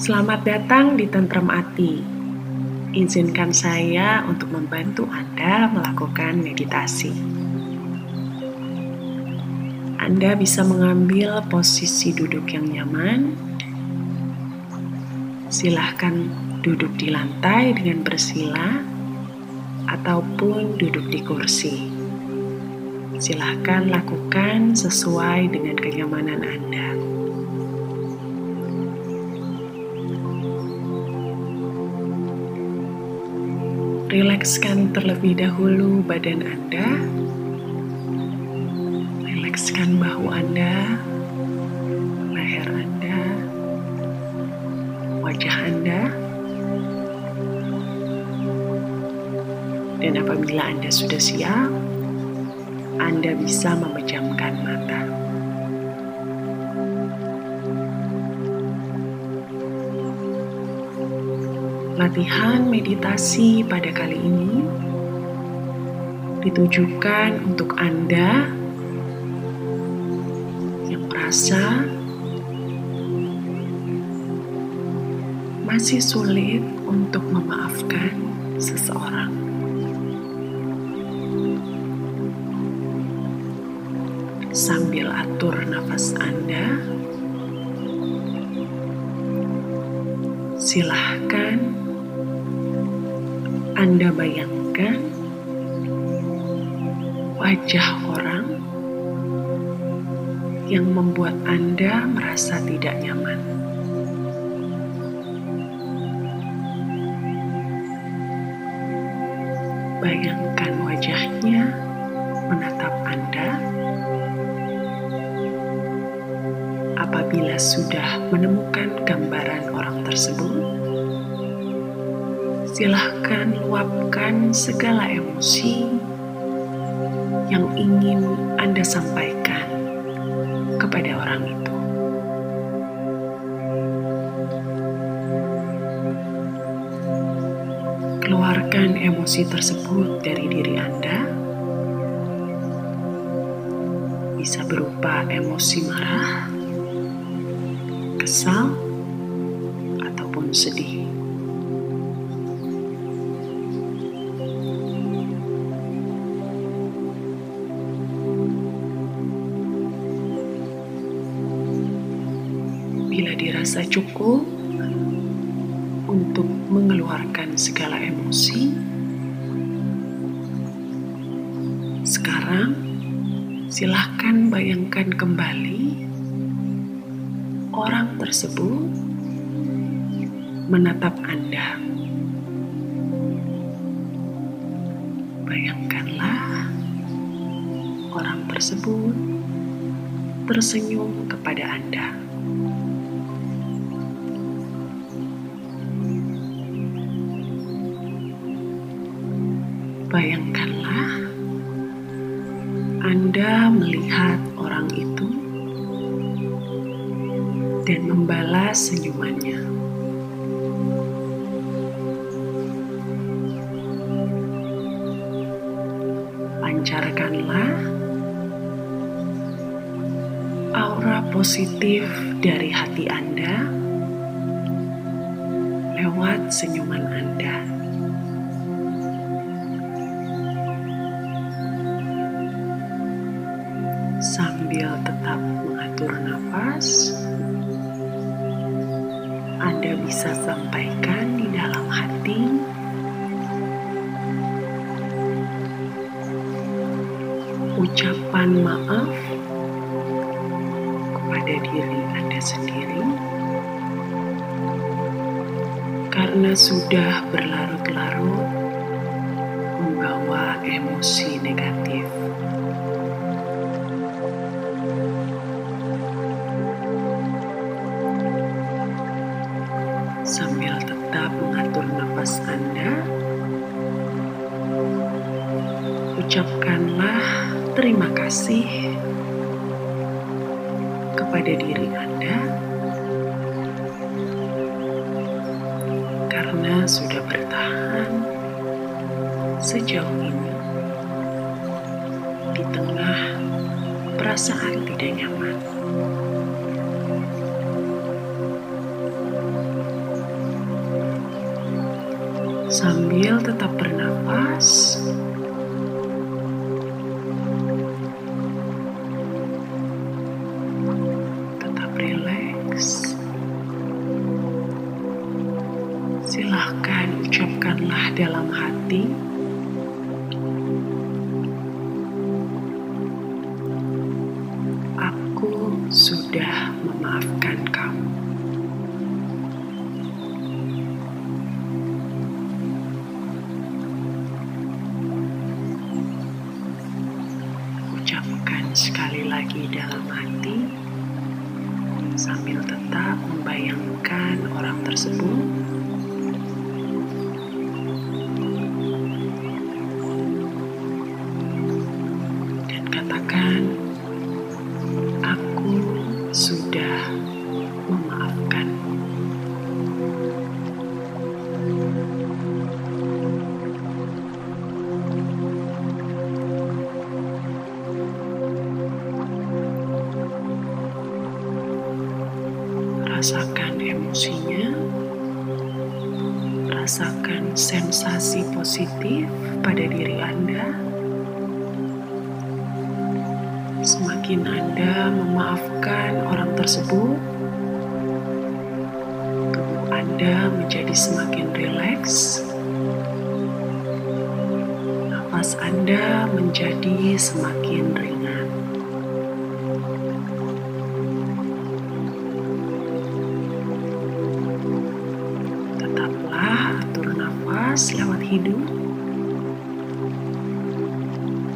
Selamat datang di Tentrem Ati. Izinkan saya untuk membantu Anda melakukan meditasi. Anda bisa mengambil posisi duduk yang nyaman. Silahkan duduk di lantai dengan bersila ataupun duduk di kursi. Silahkan lakukan sesuai dengan kenyamanan Rilekskan terlebih dahulu badan Anda. Rilekskan bahu Anda, leher Anda, wajah Anda. Dan apabila Anda sudah siap, Anda bisa memejamkan mata. Latihan meditasi pada kali ini ditujukan untuk Anda yang merasa masih sulit untuk memaafkan seseorang. Sambil atur nafas Anda, silahkan anda bayangkan wajah orang yang membuat Anda merasa tidak nyaman. Bayangkan wajahnya menatap Anda. Apabila sudah menemukan gambaran orang tersebut, silahkan luapkan segala emosi yang ingin Anda sampaikan kepada orang itu. Keluarkan emosi tersebut dari diri Anda. Bisa berupa emosi marah, kesal, ataupun sedih. Bila dirasa cukup untuk mengeluarkan segala emosi. Sekarang, silahkan bayangkan kembali orang tersebut menatap Anda. Bayangkanlah orang tersebut tersenyum kepada Anda. Bayangkanlah Anda melihat orang itu dan membalas senyumannya. Pancarkanlah aura positif dari hati Anda lewat senyuman Anda. Sambil tetap mengatur nafas, Anda bisa sampaikan di dalam hati ucapan maaf kepada diri Anda sendiri karena sudah berlarut-larut membawa emosi negatif. Nafas Anda, ucapkanlah terima kasih kepada diri Anda karena sudah bertahan sejauh ini di tengah perasaan tidak nyaman. Sambil tetap bernapas, tetap rileks. Silahkan ucapkanlah dalam hati. Lagi dalam hati sambil tetap membayangkan orang tersebut rasakan emosinya. Rasakan sensasi positif pada diri Anda. Semakin Anda memaafkan orang tersebut tubuh Anda menjadi semakin rileks. Nafas Anda menjadi semakin ringan nafas lewat hidung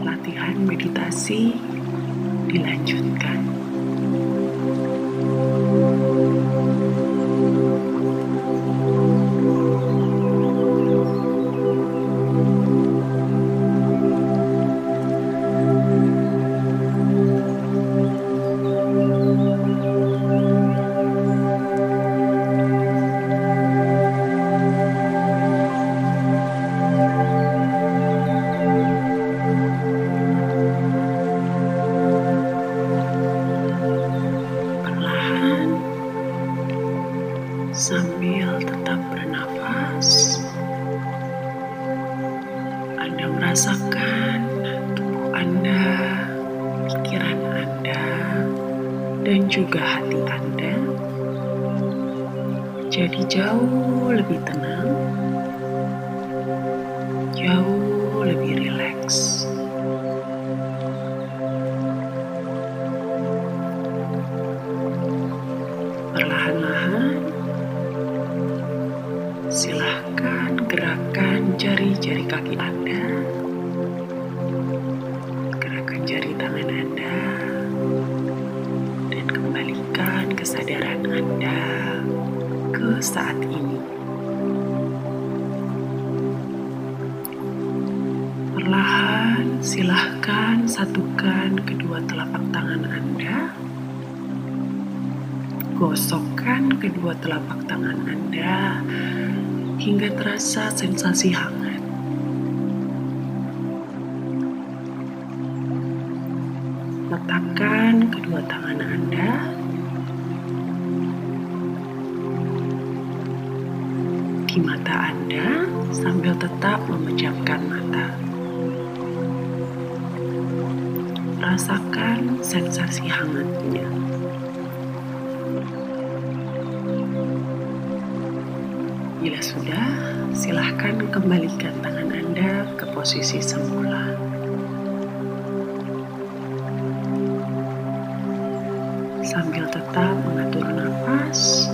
latihan meditasi dilanjutkan. Sambil tetap bernafas, Anda merasakan tubuh Anda, pikiran Anda, dan juga hati Anda jadi jauh lebih tenang, jauh gerakan jari-jari kaki Anda, gerakan jari tangan Anda, dan kembalikan kesadaran Anda ke saat ini. Perlahan, silahkan satukan kedua telapak tangan Anda gosokkan kedua telapak tangan Anda hingga terasa sensasi hangat. Letakkan kedua tangan Anda di mata Anda sambil tetap memejamkan mata. Rasakan sensasi hangatnya. Bila sudah, silahkan kembalikan tangan Anda ke posisi semula. Sambil tetap mengatur nafas,